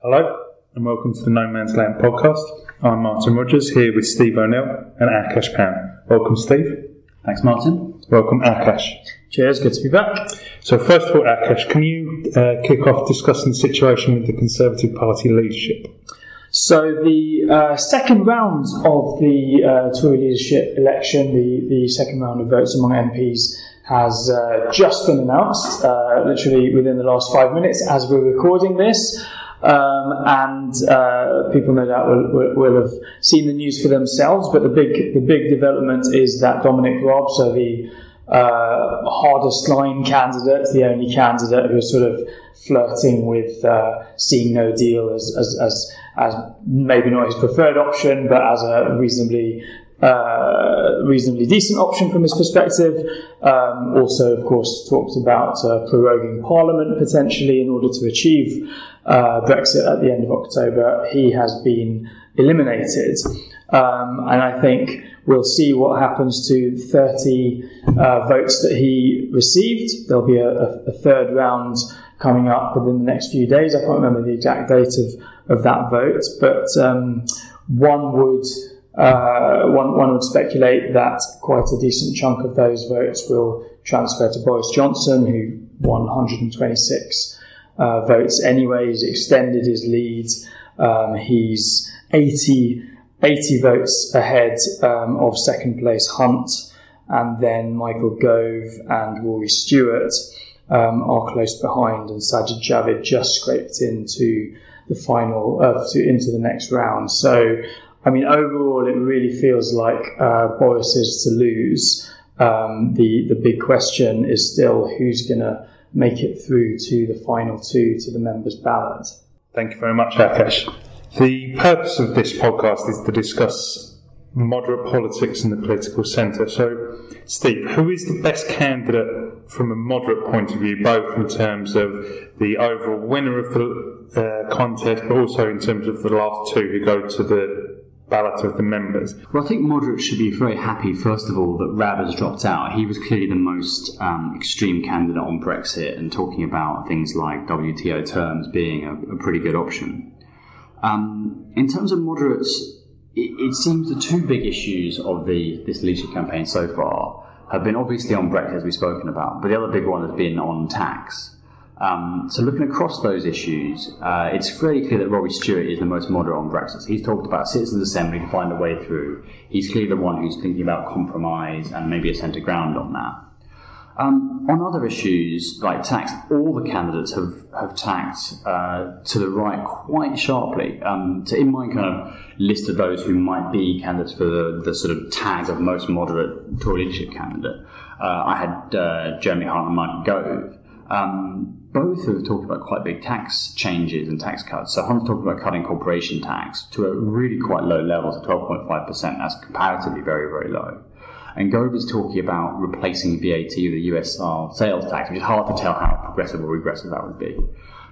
Hello, and welcome to the No Man's Land podcast. I'm Martin Rogers here with Steve O'Neill and Akash Pan. Welcome, Steve. Thanks, Martin. Welcome, Akash. Cheers, good to be back. So, first of all, Akash, can you uh, kick off discussing the situation with the Conservative Party leadership? So, the uh, second round of the uh, Tory leadership election, the, the second round of votes among MPs, has uh, just been announced, uh, literally within the last five minutes as we're recording this. Um, and uh, people no doubt will, will, will, have seen the news for themselves. But the big the big development is that Dominic Raab, so the uh, hardest line candidate, the only candidate who's sort of flirting with uh, seeing no deal as, as, as, as maybe not his preferred option, but as a reasonably uh, reasonably decent option from his perspective. Um, also, of course, talked about uh, proroguing Parliament potentially in order to achieve uh, Brexit at the end of October. He has been eliminated. Um, and I think we'll see what happens to 30 uh, votes that he received. There'll be a, a, third round coming up within the next few days. I can't remember the exact date of, of that vote, but um, one would uh, one, one would speculate that quite a decent chunk of those votes will transfer to Boris Johnson, who won 126 uh, votes anyway. He's extended his lead. Um, he's 80, 80 votes ahead um, of second place Hunt, and then Michael Gove and Rory Stewart um, are close behind, and Sajid Javid just scraped into the final, uh, to, into the next round. So I mean, overall, it really feels like uh, Boris is to lose. Um, the the big question is still who's going to make it through to the final two to the members' ballot. Thank you very much, Akash. The purpose of this podcast is to discuss moderate politics in the political centre. So, Steve, who is the best candidate from a moderate point of view, both in terms of the overall winner of the uh, contest, but also in terms of the last two who go to the ballot of the members. Well, I think moderates should be very happy, first of all, that Raab has dropped out. He was clearly the most um, extreme candidate on Brexit and talking about things like WTO terms being a, a pretty good option. Um, in terms of moderates, it, it, seems the two big issues of the this leadership campaign so far have been obviously on Brexit, as we've spoken about, but the other big one has been on tax. Um, so looking across those issues, uh, it's fairly clear that Rory Stewart is the most moderate on Brexit. He's talked about citizens' assembly to find a way through. He's clearly the one who's thinking about compromise and maybe a centre ground on that. Um, on other issues like tax, all the candidates have, have tacked uh, to the right quite sharply. Um, so in my kind of list of those who might be candidates for the, the sort of tag of most moderate Tory leadership candidate, uh, I had uh, Jeremy Hunt and Mike Gove. Um, both have talked about quite big tax changes and tax cuts. So Hunt's talking about cutting corporation tax to a really quite low level, to 12.5%. That's comparatively very, very low. And Gove is talking about replacing VAT with a USR sales tax, which is hard to tell how progressive or regressive that would be.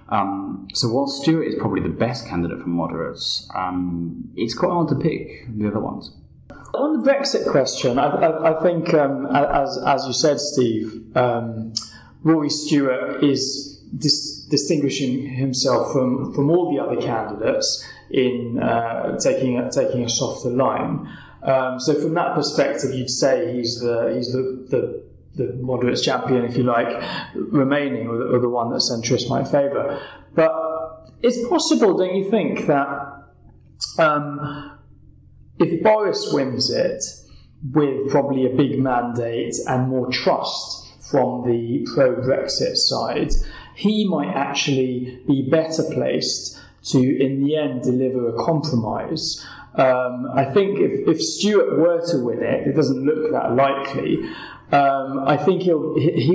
Um, so while Stewart is probably the best candidate for moderates, um, it's quite hard to pick the other ones. On the Brexit question, I, I, I think, um, as, as you said, Steve, Rory Stewart is dis- distinguishing himself from, from all the other candidates in uh, taking a, taking a softer line. Um, so from that perspective, you'd say he's the he's the, the, the moderates champion, if you like, remaining, or the, or the one that centrists might favour. But it's possible, don't you think, that um, if Boris wins it with probably a big mandate and more trust from the pro Brexit side, he might actually be better placed to, in the end, deliver a compromise. Um, I think if, if Stewart were to win it, it doesn't look that likely. Um, I think he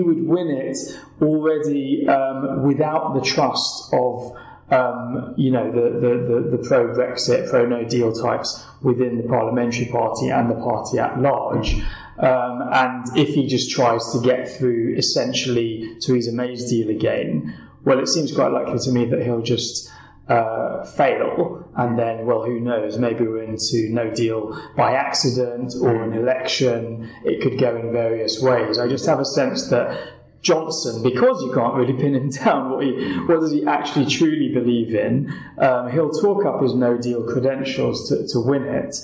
would win it already um, without the trust of um, you know, the, the, the, the pro Brexit, pro no deal types within the parliamentary party and the party at large. Um, and if he just tries to get through essentially Theresa May's deal again, well, it seems quite likely to me that he'll just uh, fail, and then, well, who knows? Maybe we're into no deal by accident or an election. It could go in various ways. I just have a sense that Johnson, because you can't really pin him down, what, he, what does he actually truly believe in? Um, he'll talk up his no deal credentials to, to win it.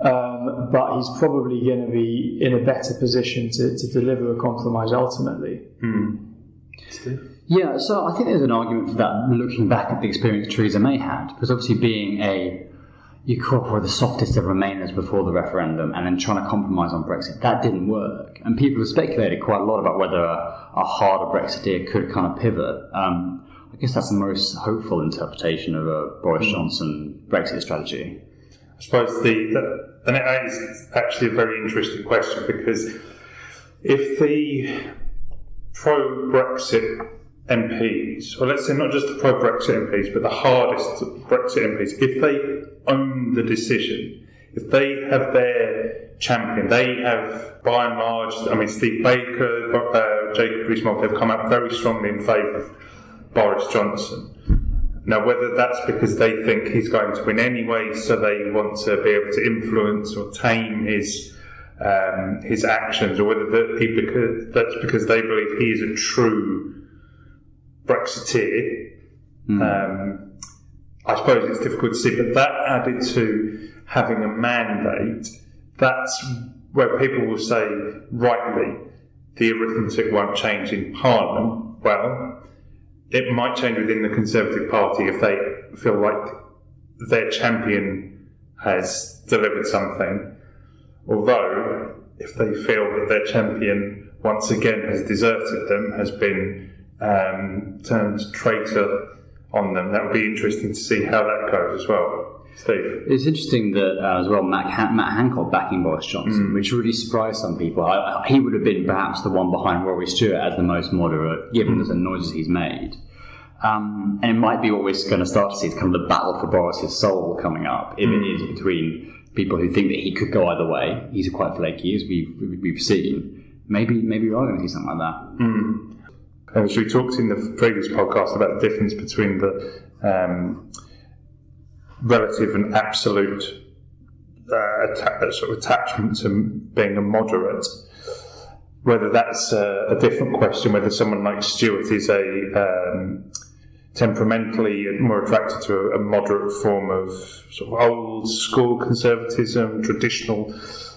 Um, but he's probably going to be in a better position to, to deliver a compromise ultimately. Yeah, so I think there's an argument for that looking back at the experience Theresa May had, because obviously being a you call her the softest of Remainers before the referendum and then trying to compromise on Brexit, that didn't work. And people have speculated quite a lot about whether a, a harder Brexiteer could kind of pivot. Um, I guess that's the most hopeful interpretation of a Boris Johnson Brexit strategy. I suppose the, the and it is actually a very interesting question because if the pro Brexit MPs, or let's say not just the pro Brexit MPs, but the hardest Brexit MPs, if they own the decision, if they have their champion, they have by and large, I mean, Steve Baker, uh, Jacob Rees-Mogg, they've come out very strongly in favour of Boris Johnson. Now, whether that's because they think he's going to win anyway, so they want to be able to influence or tame his um, his actions, or whether that he because, that's because they believe he is a true Brexiteer. Hmm. Um, I suppose it's difficult to see, but that added to having a mandate, that's where people will say, rightly, the arithmetic won't change in Parliament. Well, it might change within the Conservative Party if they feel like their champion has delivered something. Although, if they feel that their champion once again has deserted them, has been um, turned traitor on them, that would be interesting to see how that goes as well. Steve. It's interesting that uh, as well Matt, Han- Matt Hancock backing Boris Johnson, which really surprised some people. I, I- he would have been perhaps the one behind Rory Stewart as the most moderate, given the noises he's made. Um, and it might be what we're going to start to see is kind of the battle for Boris's soul coming up, if it is between people who think that he could go either way. He's quite flaky, as we've we've seen. Maybe maybe we are going to see something like that. And as we talked in the previous podcast about the difference between the um, relative and absolute uh, atta- sort of attachment to being a moderate, whether that's a, a different question, whether someone like Stewart is a um, temperamentally more attracted to a, a moderate form of sort of old school conservatism, traditional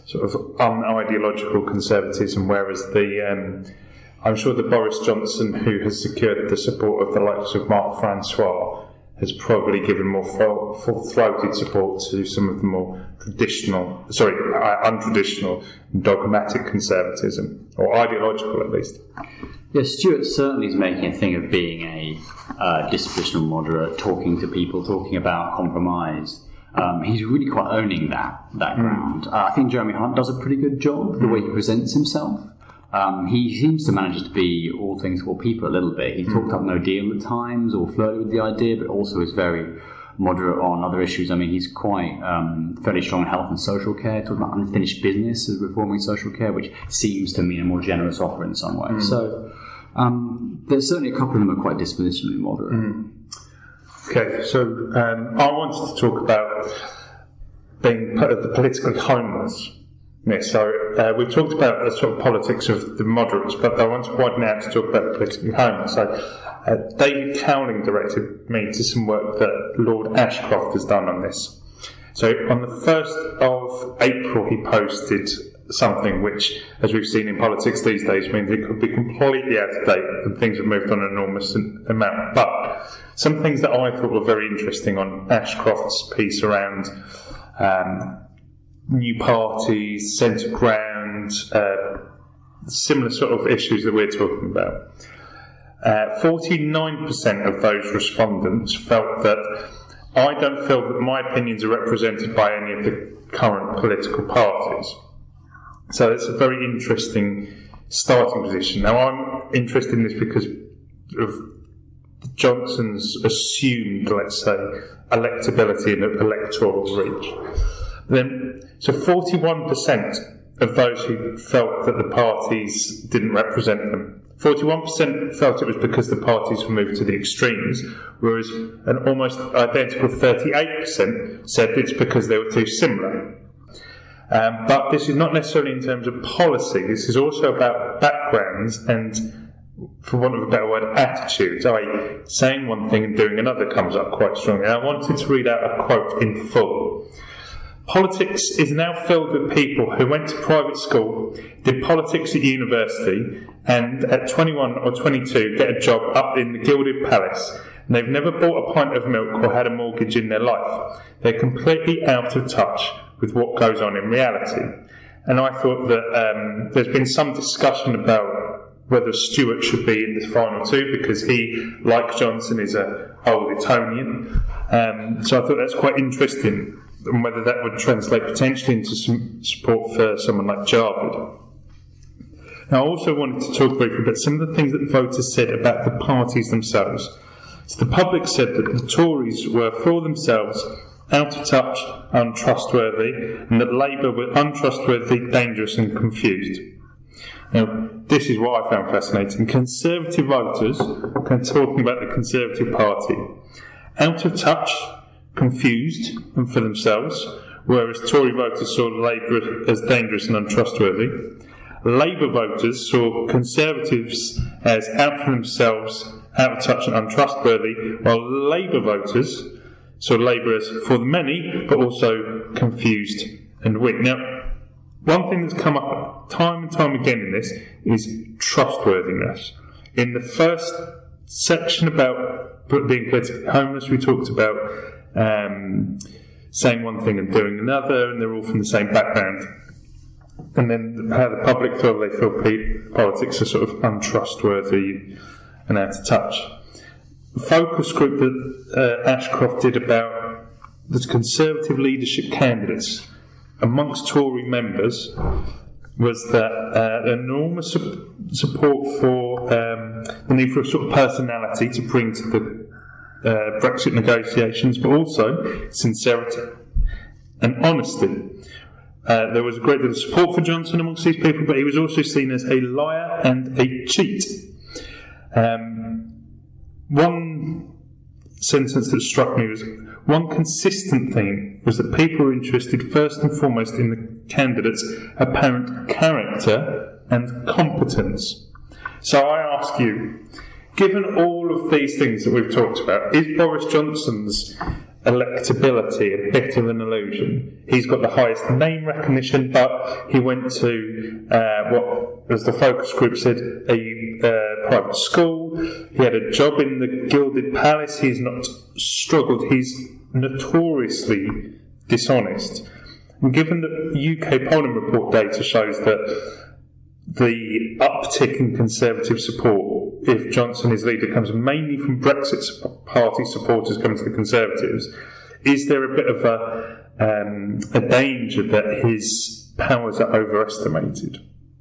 sort of unideological conservatism, whereas the um, I'm sure that Boris Johnson, who has secured the support of the likes of Mark Francois, has probably given more full- full-throated support to some of the more traditional, sorry, uh, untraditional, dogmatic conservatism, or ideological at least. Yeah, Stewart certainly is making a thing of being a uh, dispositional moderate, talking to people, talking about compromise. Um, he's really quite owning that that ground. Uh, I think Jeremy Hunt does a pretty good job the way he presents himself. Um, he seems to manage to be all things to all people a little bit. He talked up no deal at times or flirted with the idea, but also is very moderate on other issues. I mean, he's quite um, fairly strong in health and social care, talking about unfinished business as reforming social care, which seems to mean a more generous offer in some ways. So um, there's certainly a couple of them are quite dispositionally moderate. Okay, so um, I wanted to talk about being politically homeless. Yes, so uh, we've talked about the sort of politics of the moderates, but I want to widen out to talk about the politically homeless. So uh, David Cowling directed me to some work that Lord Ashcroft has done on this. So on the 1st of April, he posted something which, as we've seen in politics these days, means it could be completely out of date and things have moved on an enormous amount. But some things that I thought were very interesting on Ashcroft's piece around um, new parties, centre ground, uh, similar sort of issues that we're talking about. Uh, 49% of those respondents felt that I don't feel that my opinions are represented by any of the current political parties. So it's a very interesting starting position. Now I'm interested in this because of Johnson's assumed, let's say, electability and electoral reach. Then, so 41% of those who felt that the parties didn't represent them. 41% felt it was because the parties were moved to the extremes, whereas an almost identical 38% said it's because they were too similar. Um, but this is not necessarily in terms of policy, this is also about backgrounds and for want of a better word, attitudes, i.e., saying one thing and doing another, comes up quite strongly. I wanted to read out a quote in full. Politics is now filled with people who went to private school, did politics at university, and at 21 or 22 get a job up in the Gilded Palace. And they've never bought a pint of milk or had a mortgage in their life. They're completely out of touch with what goes on in reality. And I thought that um, there's been some discussion about whether Stewart should be in the final two because he, like Johnson, is a old Etonian. Um, so I thought that's quite interesting and whether that would translate potentially into some support for someone like Javid. Now, I also wanted to talk briefly about some of the things that voters said about the parties themselves. So the public said that the Tories were for themselves out of touch, untrustworthy, and that Labour were untrustworthy, dangerous, and confused. Now, this is what I found fascinating. Conservative voters, of talking about the Conservative Party, out of touch, confused and for themselves, whereas Tory voters saw Labour as dangerous and untrustworthy. Labour voters saw Conservatives as out for themselves, out of touch and untrustworthy, while Labour voters saw Labour as for the many, but also confused and weak. Now, one thing that's come up time and time again in this is trustworthiness. In the first section about being politically homeless, we talked about um, saying one thing and doing another, and they're all from the same background. And then how the public feel they feel politics are sort of untrustworthy and out of touch. The focus group that uh, Ashcroft did about the Conservative leadership candidates amongst Tory members was that uh, enormous support for um, the need for a sort of personality to bring to the uh, Brexit negotiations, but also sincerity and honesty. Uh, there was a great deal of support for Johnson amongst these people, but he was also seen as a liar and a cheat. Um, one sentence that struck me was one consistent theme was that people were interested first and foremost in the candidate's apparent character and competence. So I ask you, Given all of these things that we've talked about, is Boris Johnson's electability a bit of an illusion? He's got the highest name recognition, but he went to uh, what, as the focus group said, a uh, private school. He had a job in the Gilded Palace. He's not struggled. He's notoriously dishonest. And given that UK polling report data shows that the uptick in Conservative support if Johnson, his leader, comes mainly from Brexit Party supporters coming to the Conservatives, is there a bit of a, um, a danger that his powers are overestimated?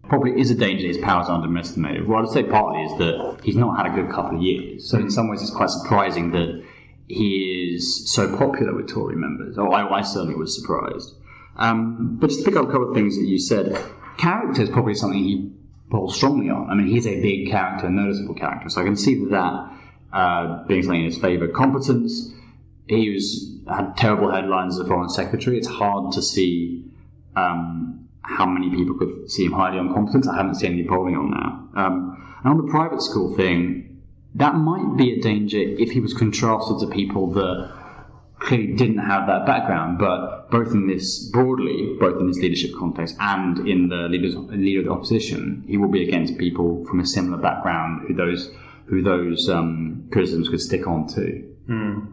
Probably is a danger his powers are underestimated. What I'd say partly is that he's not had a good couple of years. So, in some ways, it's quite surprising that he is so popular with Tory members. Oh, I, I certainly was surprised. Um, but just to pick up a couple of things that you said, character is probably something he pulls strongly on. I mean, he's a big character, noticeable character, so I can see that uh, being something in his favour. Competence, he was had terrible headlines as a foreign secretary. It's hard to see um, how many people could see him highly on competence. I haven't seen any polling on that. Um, and on the private school thing, that might be a danger if he was contrasted to people that clearly didn't have that background, but both in this broadly, both in this leadership context and in the leaders, leader of the opposition, he will be against people from a similar background who those who those um, criticisms could stick on to. Mm.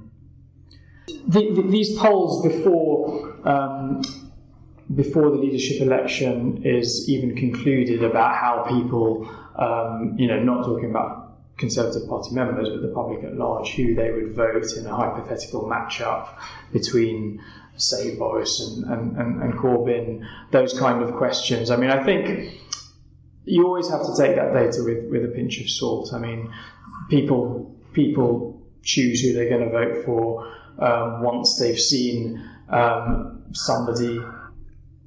The, the, these polls before um, before the leadership election is even concluded about how people, um, you know, not talking about Conservative Party members, but the public at large, who they would vote in a hypothetical matchup between, say, Boris and, and, and, and Corbyn, those kind of questions. I mean, I think you always have to take that data with, with a pinch of salt. I mean, people people choose who they're going to vote for um, once they've seen um, somebody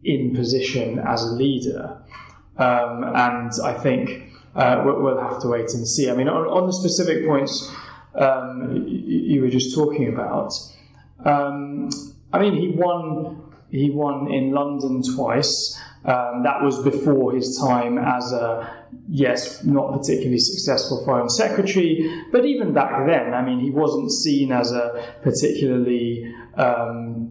in position as a leader. Um, and I think uh, we'll, have to wait and see. I mean, on, on the specific points um, you, you, were just talking about, um, I mean, he won. He won in London twice. Um, that was before his time as a yes, not particularly successful foreign secretary, but even back then, I mean, he wasn't seen as a particularly um,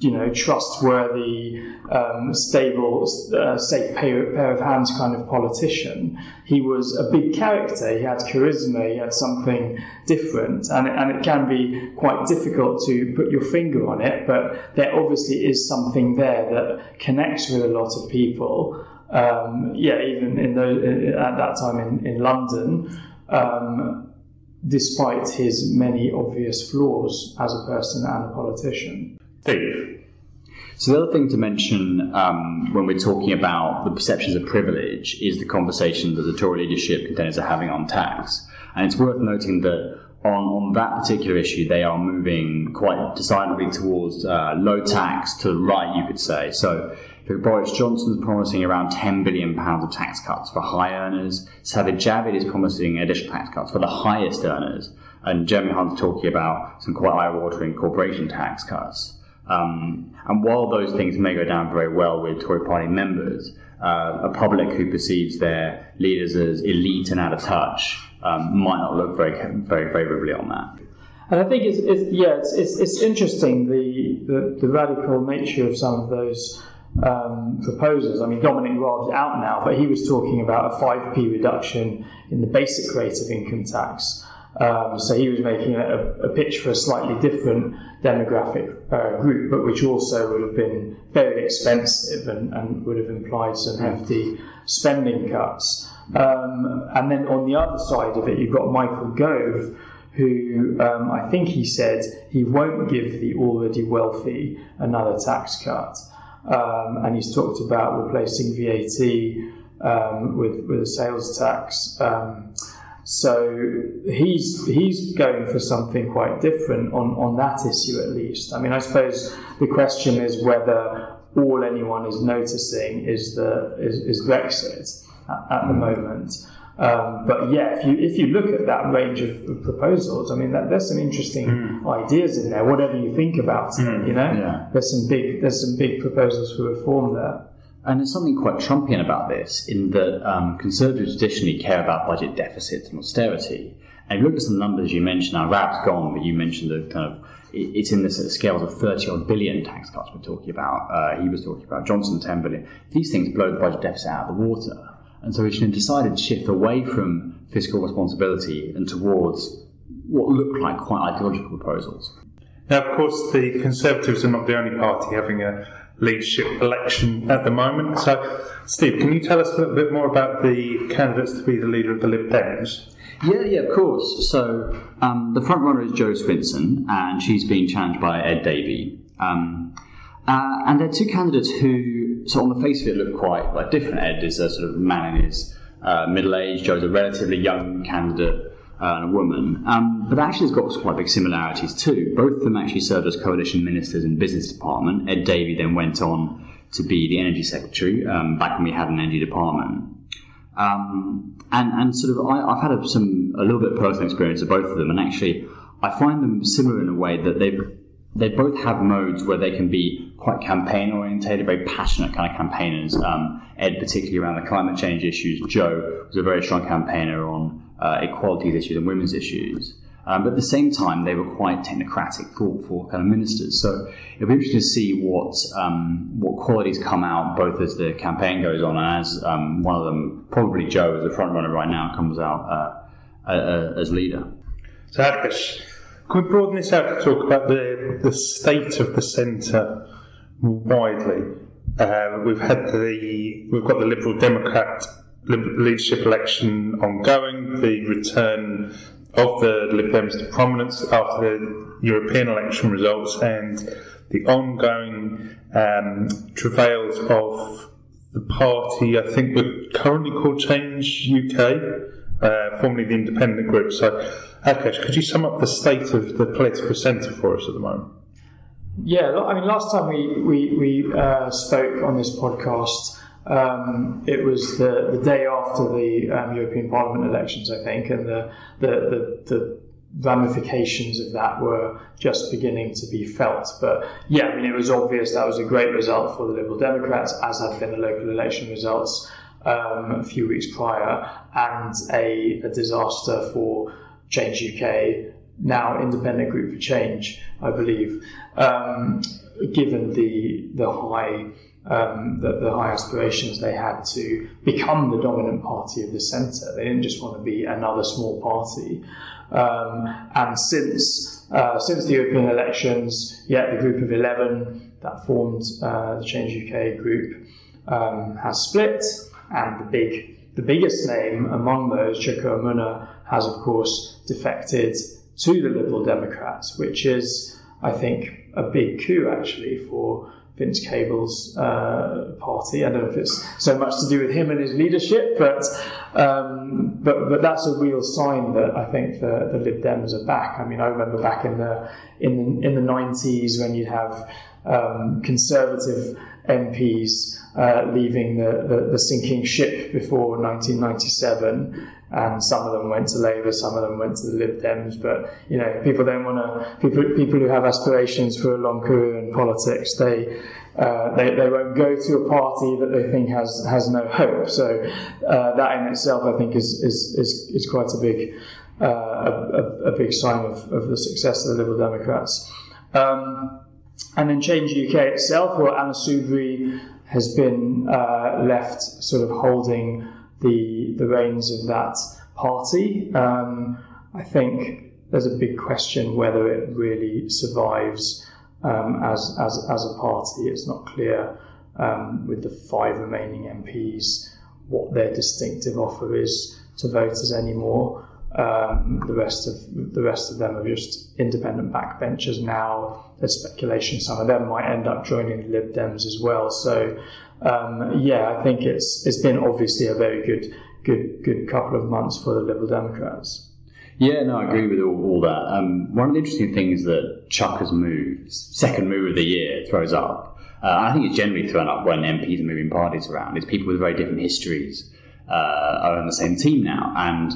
you know, trustworthy, um, stable, uh, safe pair, of hands kind of politician. He was a big character. He had charisma. He had something different, and and it can be quite difficult to put your finger on it. But there obviously is something there that connects with a lot of people. Um, yeah, even in those, at that time in in London. Um, despite his many obvious flaws as a person and a politician. Steve. So the other thing to mention um, when we're talking about the perceptions of privilege is the conversation that the Tory leadership contenders are having on tax. And it's worth noting that on, on that particular issue, they are moving quite decidedly towards uh, low tax to the right, you could say. So Boris Johnson's promising around £10 billion of tax cuts for high earners. Sajid Javid is promising additional tax cuts for the highest earners. And Jeremy Hunt's talking about some quite eye-watering corporation tax cuts. Um, and while those things may go down very well with Tory party members, uh, a public who perceives their leaders as elite and out of touch um, might not look very very favourably on that. And I think it's, it's yeah, it's, it's, it's interesting the, the, the radical nature of some of those um, proposals. I mean, Dominic Raab's out now, but he was talking about a 5p reduction in the basic rate of income tax. Um, so he was making a, a, pitch for a slightly different demographic uh, group, but which also would have been very expensive and, and would have implied some hefty spending cuts. Um, and then on the other side of it, you've got Michael Gove, who um, I think he said he won't give the already wealthy another tax cut. Um, and he's talked about replacing VAT um, with, with a sales tax. So he's he's going for something quite different on, on that issue at least. I mean, I suppose the question is whether all anyone is noticing is the is, is Brexit at, at the moment. Um, but yeah, if you if you look at that range of, of proposals, I mean, that, there's some interesting mm. ideas in there. Whatever you think about mm. it, hmm. you know, yeah. there's some big there's some big proposals for reform there. And there's something quite Trumpian about this, in that um, Conservatives traditionally care about budget deficits and austerity. And if you look at some numbers you mentioned, now Raab's gone, but you mentioned the kind of it's in the scales of 30 odd billion tax cuts we're talking about. Uh, he was talking about Johnson 10 billion. These things blow the budget deficit out of the water. And so we should have decided to shift away from fiscal responsibility and towards what looked like quite ideological proposals. Now, of course, the Conservatives are not the only party having a leadership election at the moment. So, Steve, can you tell us a little bit more about the candidates to be the leader of the Lib Dems? Yeah, yeah, of course. So, um, the front runner is Jo Swinson, and she's being challenged by Ed Davey. Um, uh, and they're two candidates who, so on the face of it, look quite like different. Ed is a sort of man in his uh, middle age. Jo's a relatively young candidate and a woman. Um, but actually, it's got quite big similarities too. Both of them actually served as coalition ministers in business department. Ed Davey then went on to be the energy secretary um, back when we had an energy department. Um, and, and sort of, I, have had a, some a little bit of personal experience of both of them, and actually, I find them similar in a way that they they both have modes where they can be quite campaign orientated, very passionate kind of campaigners. Um, Ed, particularly around the climate change issues. Jo was a very strong campaigner on uh, equalities issues and women's issues. Um, but at the same time, they were quite technocratic, thoughtful kind of ministers. So it'll be interesting to see what um, what qualities come out both as the campaign goes on and as um, one of them, probably Jo, as the front runner right now, comes out uh, uh, as leader. Akash, can we broaden this out to talk about the the state of the centre widely? Uh, we've had the we've got the Liberal Democrat leadership election ongoing, the return of the Lib Dems to prominence after the European election results, and the ongoing um, travails of the party, I think we're currently called Change UK, uh, formerly the independent group. So, Akash, could you sum up the state of the political centre for us at the moment? Yeah, I mean, last time we, we, we uh, spoke on this podcast, um, it was the, the day after the um, European Parliament elections, I think, and the, the, the, the, ramifications of that were just beginning to be felt. But yeah, I mean, it was obvious that was a great result for the Liberal Democrats, as have been the local election results. um, a few weeks prior, and a, a disaster for Change UK, now Independent Group for Change, I believe, um, given the the high um, the, the, high aspirations they had to become the dominant party of the centre. They didn't just want to be another small party. Um, and since uh, since the European elections, yet the group of eleven that formed uh, the Change UK group um, has split, and the big the biggest name among those, Chuka Umunna, has of course defected to the Liberal Democrats, which is, I think, a big coup actually for Vince Cable's uh, party. I don't know if it's so much to do with him and his leadership, but um, but but that's a real sign that I think the, the Lib Dems are back. I mean, I remember back in the in the, in the 90s when you'd have um, conservative MPs uh, leaving the, the, the, sinking ship before 1997, and some of them went to Labour, some of them went to the Lib Dems. But you know, people don't want to. People people who have aspirations for a long career in politics, they. Uh, they, they won't go to a party that they think has, has no hope. So uh, that in itself, I think, is is, is, is quite a big uh, a, a, big sign of, of the success of the Liberal Democrats. Um, and then Change UK itself, well, Anna Soubry has been uh, left sort of holding the the reins of that party. Um, I think there's a big question whether it really survives um, as, as as a party. It's not clear um, with the five remaining MPs what their distinctive offer is to voters anymore. Um, the rest of the rest of them are just independent backbenchers now. There's speculation some of them might end up joining the Lib Dems as well. So um, yeah, I think it's it's been obviously a very good good good couple of months for the Liberal Democrats. Yeah, no, I agree with all, all that. Um, one of the interesting things that Chuck has moved, second move of the year, throws up, uh, I think it's generally thrown up when MPs are moving parties around, It's people with very different histories uh, are on the same team now. And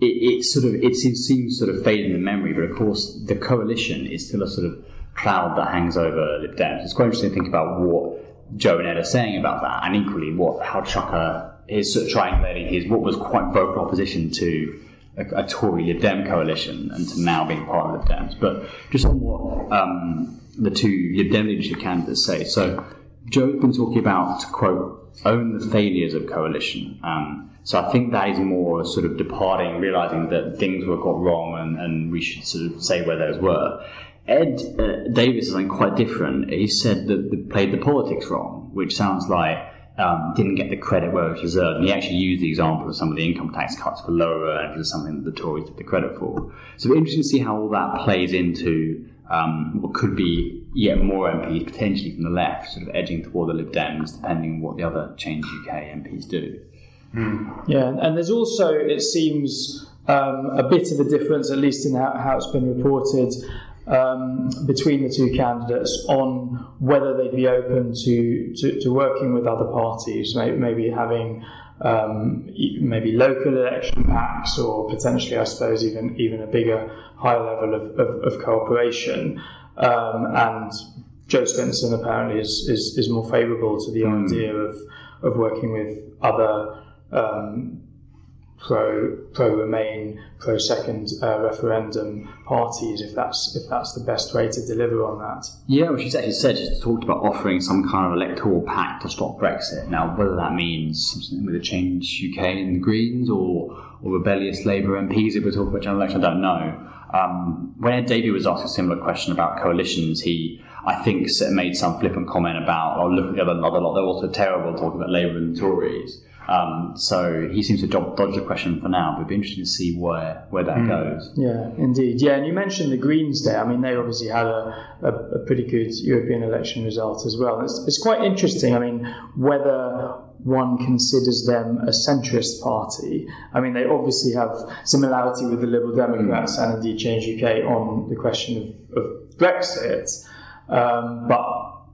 it, it sort of it seems, seems sort of fading in memory, but of course the coalition is still a sort of cloud that hangs over Lib Dems. It's quite interesting to think about what Jo and Ed are saying about that, and equally what how Chuka is sort of triangulating his what was quite vocal opposition to a, a, Tory Lib Dem coalition and to now being part of Lib Dems. But just on what um, the two Lib Dem leadership candidates say. So Jo's been talking about to quote own the failures of coalition. Um, so I think that is more sort of departing, realizing that things were got wrong and, and we should sort of say where those were. Ed uh, Davey's is something quite different. He said that they played the politics wrong, which sounds like um, didn't get the credit where it was deserved. And he actually used the example of some of the income tax cuts for lower earners as something that the Tories took the credit for. So it's interesting to see how all that plays into um, what could be yet more MPs potentially from the left, sort of edging toward the Lib Dems, depending on what the other Change UK MPs do. Mm. Yeah, and there's also, it seems, um, a bit of a difference, at least in how, how it's been reported, um, between the two candidates on whether they'd be open to, to, to working with other parties, maybe, maybe having um, maybe local election pacts or potentially, I suppose, even even a bigger, higher level of, of, of cooperation. Um, and Jo Swinson apparently is, is, is more favourable to the mm. idea of, of working with other um, pro pro Remain, pro second uh, referendum parties, if that's if that's the best way to deliver on that. Yeah, well, she's actually said she's talked about offering some kind of electoral pact to stop Brexit. Now, whether that means something with a Change UK and the Greens or or rebellious Labour MPs if we're talking about general election, I don't know. Um, when Ed Davey was asked a similar question about coalitions, he I think made some flippant comment about, oh, look at the other, other lot, they're also terrible talking about Labour and Tories. Um, so he seems to dodge the question for now, but it'd be interesting to see where, where that mm. goes. Yeah, indeed. Yeah, and you mentioned the Greens there. I mean, they obviously had a, a, a pretty good European election result as well. It's, it's quite interesting. I mean, whether one considers them a centrist party. I mean, they obviously have similarity with the Liberal Democrats mm. and indeed Change UK on the question of, of Brexit. Um, but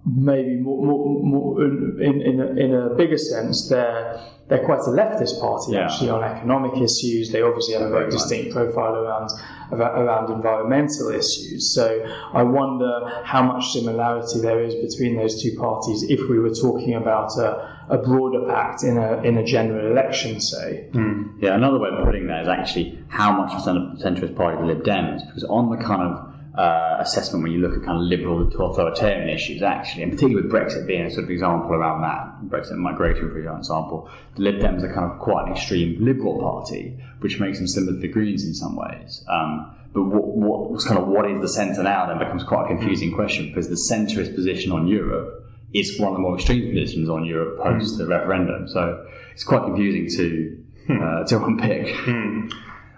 maybe more, more, more in, in, a, in a bigger sense, they're they're quite a leftist party yeah. actually on economic issues. They obviously have a very distinct profile around around environmental issues. So I wonder how much similarity there is between those two parties if we were talking about a, a broader pact in a in a general election, say. Mm. Yeah, another way of putting that is actually how much of the centrist party the Lib Dems, because on the kind of uh, assessment when you look at kind of liberal to authoritarian issues, actually, and particularly with Brexit being a sort of example around that, Brexit and migration, for example, the Lib Dems are kind of quite an extreme liberal party, which makes them similar to the Greens in some ways. Um, but what, what kind of what is the centre now then becomes quite a confusing question because the centrist position on Europe is one of the more extreme positions on Europe post the referendum. So it's quite confusing to uh, to unpick. Hmm.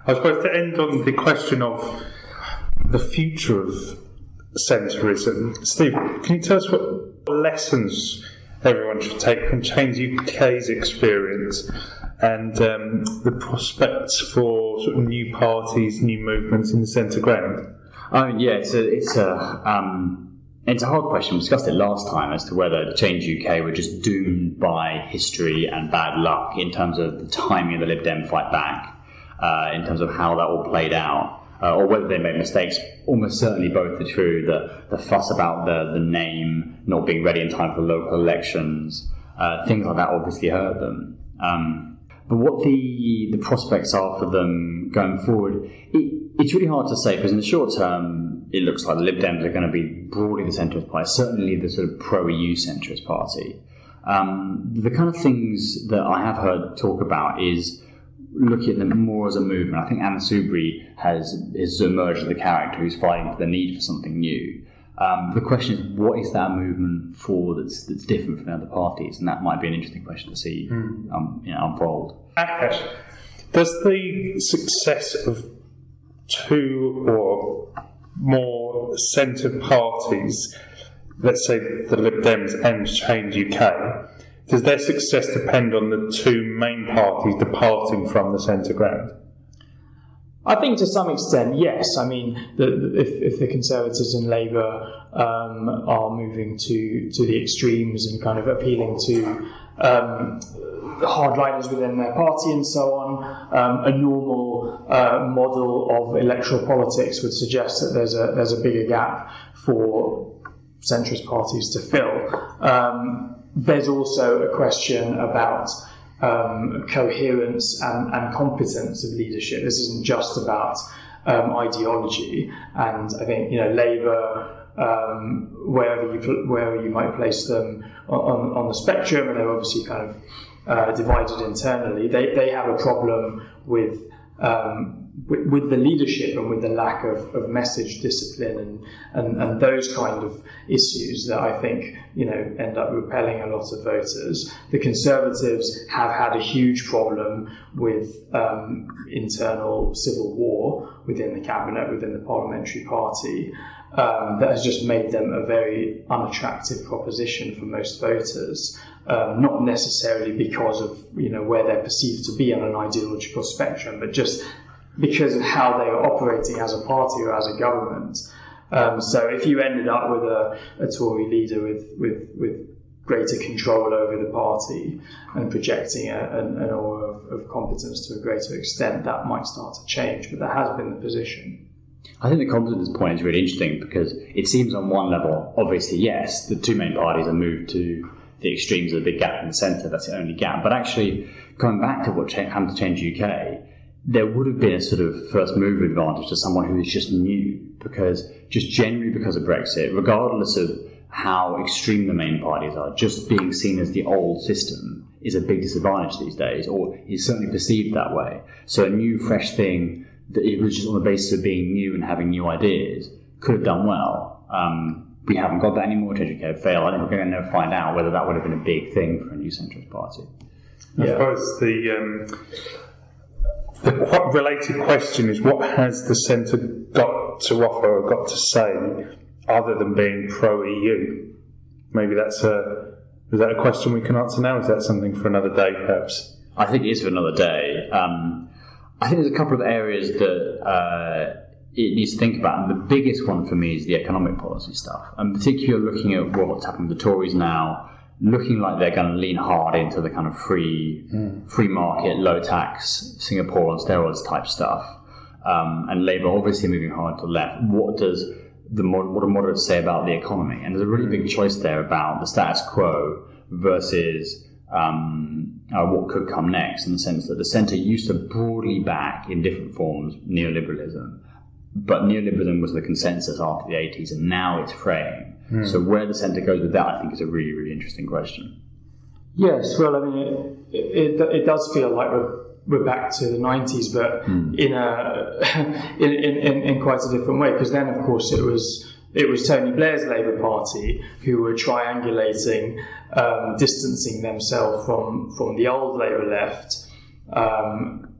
I suppose to end on the question of the future of centrism, Steve, can you tell us what lessons everyone should take from Change UK's experience and um, the prospects for sort of new parties, new movements in the centre ground? Mean, yeah, it's a, it's a, um, it's a hard question. We discussed it last time as to whether Change UK were just doomed by history and bad luck in terms of the timing of the Lib Dem fight back, uh, in terms of how that all played out. Uh, or whether they made mistakes, almost certainly both are true. The, the fuss about the, the name not being ready in time for local elections, uh, things like that obviously hurt them. Um, but what the the prospects are for them going forward, it, it's really hard to say because in the short term, it looks like the Lib Dems are going to be broadly the centrist party, certainly the sort of pro EU centrist party. Um, the kind of things that I have heard talk about is looking at them more as a movement. I think Anna Soubry has, has emerged as the character who's fighting for the need for something new. Um, the question is, what is that movement for that's, that's different from the other parties? And that might be an interesting question to see mm. um, you know, unfold. Akash, does the success of two or more centre parties, let's say the Lib Dems and Change UK, does their success depend on the two main parties departing from the centre ground? I think to some extent, yes. I mean, the, the, if, if, the Conservatives and Labour um, are moving to, to the extremes and kind of appealing to um, hardliners within their party and so on, um, a normal uh, model of electoral politics would suggest that there's a there's a bigger gap for centrist parties to fill. Um, there's also a question about um, coherence and, and, competence of leadership. This isn't just about um, ideology. And I think you know Labour. Um, wherever you wherever you might place them on, on the spectrum, and they're obviously kind of uh, divided internally. They, they have a problem with um, with, with, the leadership and with the lack of, of message discipline and, and, and, those kind of issues that I think you know end up repelling a lot of voters. The Conservatives have had a huge problem with um, internal civil war within the cabinet, within the parliamentary party. Um, that has just made them a very unattractive proposition for most voters. Um, not necessarily because of you know where they're perceived to be on an ideological spectrum, but just because of how they are operating as a party or as a government. Um, so if you ended up with a, a Tory leader with, with, with greater control over the party and projecting a, an, an aura of, of, competence to a greater extent, that might start to change. But that has been the position. I think the competence point is really interesting because it seems on one level, obviously, yes, the two main parties are moved to the extremes of the big gap in the centre, that's the only gap. But actually, going back to what happened to Change UK, there would have been a sort of first mover advantage to someone who is just new because just generally because of Brexit, regardless of how extreme the main parties are, just being seen as the old system is a big disadvantage these days, or is certainly perceived that way. So a new, fresh thing that it was just on the basis of being new and having new ideas could have done well. Um, we haven't got that anymore. Educate failed. I think we're going to never find out whether that would have been a big thing for a new centrist party. I suppose the um, the qu- related question is what has the centre got to offer or got to say other than being pro EU? Maybe that's a is that a question we can answer now? Is that something for another day, perhaps? I think it is for another day. Um, I think there's a couple of areas that uh, it needs to think about, and the biggest one for me is the economic policy stuff, and particularly looking at what's happened with the Tories now looking like they're going to lean hard into the kind of free, mm. free market, low tax Singapore on steroids type stuff. um, and Labour obviously moving hard to the left. What does the what do moderates say about the economy? And there's a really big choice there about the status quo versus um, uh, what could come next, in the sense that the centre used to broadly back in different forms neoliberalism, but neoliberalism was the consensus after the 80s, and now it's fraying. Mm. So where the centre goes with that, I think, is a really, really interesting question. Yes, well, I mean, it, it, it does feel like we're, we're back to the 90s, but mm. in, a, in, in, in quite a different way, because then, of course, it was it was Tony Blair's Labour Party who were triangulating, um, distancing themselves from, from the old Labour left um,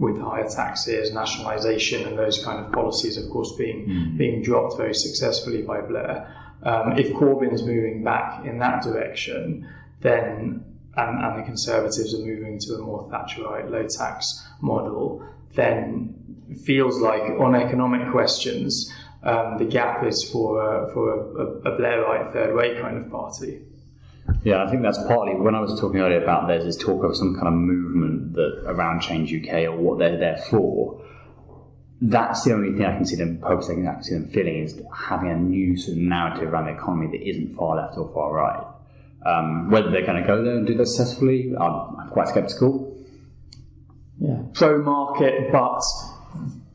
with higher taxes, nationalisation, and those kind of policies, of course, being, mm. being dropped very successfully by Blair. Um, if Corbyn's moving back in that direction, then and, and the Conservatives are moving to a more Thatcherite low tax model, then feels like on economic questions, um, the gap is for uh, for a, a Blairite third way kind of party. Yeah, I think that's partly when I was talking earlier about there's this talk of some kind of movement that around Change UK or what they're there for. That's the only thing I can see them purposing, I can see them feeling is having a new sort of narrative around the economy that isn't far left or far right. Um, whether they're going to go there and do that successfully, I'm, I'm quite sceptical. Yeah, pro market, but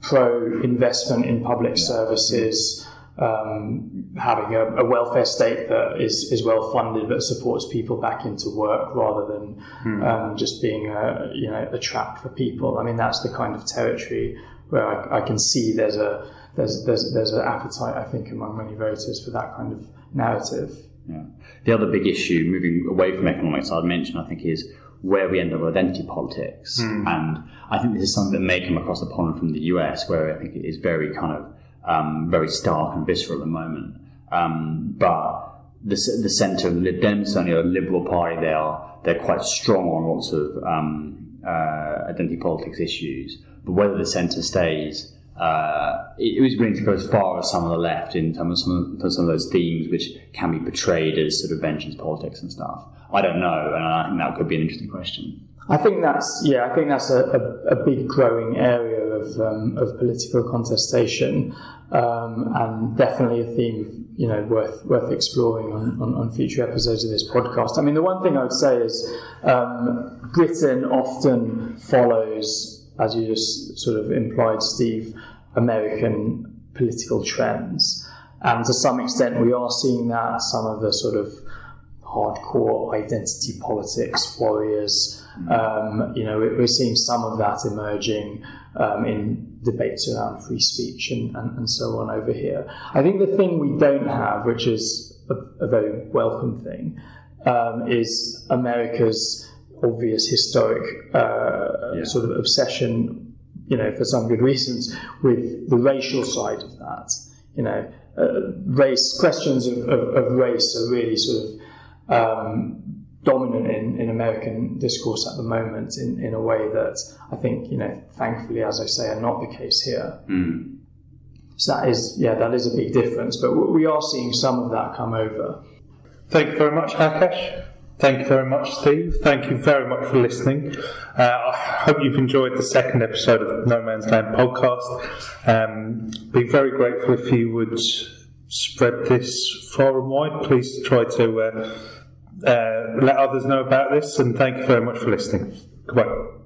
pro investment in public services. Um, having a, a, welfare state that is, is well funded that supports people back into work rather than hmm. um, just being a you know a trap for people. I mean that's the kind of territory where I, I can see there's a there's there's there's an appetite I think among many voters for that kind of narrative. Yeah. The other big issue, moving away from economics, I'd mention, I think, is where we end up with identity politics. Mm. And I think this is something that may come across the pond from the US, where I think it is very kind of um, very stark and visceral at the moment. Um, but the, the centre, the Lib Dems, certainly a liberal party, they are they're quite strong on lots of um, uh, identity politics issues. But whether the centre stays uh, it, was willing to go as far as some of the left in terms of some of, some of those themes which can be portrayed as sort of vengeance politics and stuff. I don't know, and I think that could be an interesting question. I think that's yeah. I think that's a, a, a big growing area of um, of political contestation, um, and definitely a theme you know worth worth exploring on, on, on, future episodes of this podcast. I mean, the one thing I would say is um, Britain often follows as you just sort of implied, Steve, American political trends. And to some extent, we are seeing that some of the sort of hardcore identity politics warriors. Um, you know, we're seeing some of that emerging um, in debates around free speech and, and, and, so on over here. I think the thing we don't have, which is a, a very welcome thing, um, is America's obvious historic uh, yeah. sort of obsession, you know, for some good reasons, with the racial side of that. You know, uh, race questions of, of, of, race are really sort of um, dominant in, in American discourse at the moment in, in a way that I think, you know, thankfully, as I say, are not the case here. Mm. So that is, yeah, that is a big difference. But we are seeing some of that come over. Thank you very much, Akash. Thank you very much, Steve. Thank you very much for listening. Uh, I hope you've enjoyed the second episode of No Man's Land podcast. Um, be very grateful if you would spread this far and wide. Please try to uh, uh, let others know about this, and thank you very much for listening. Goodbye.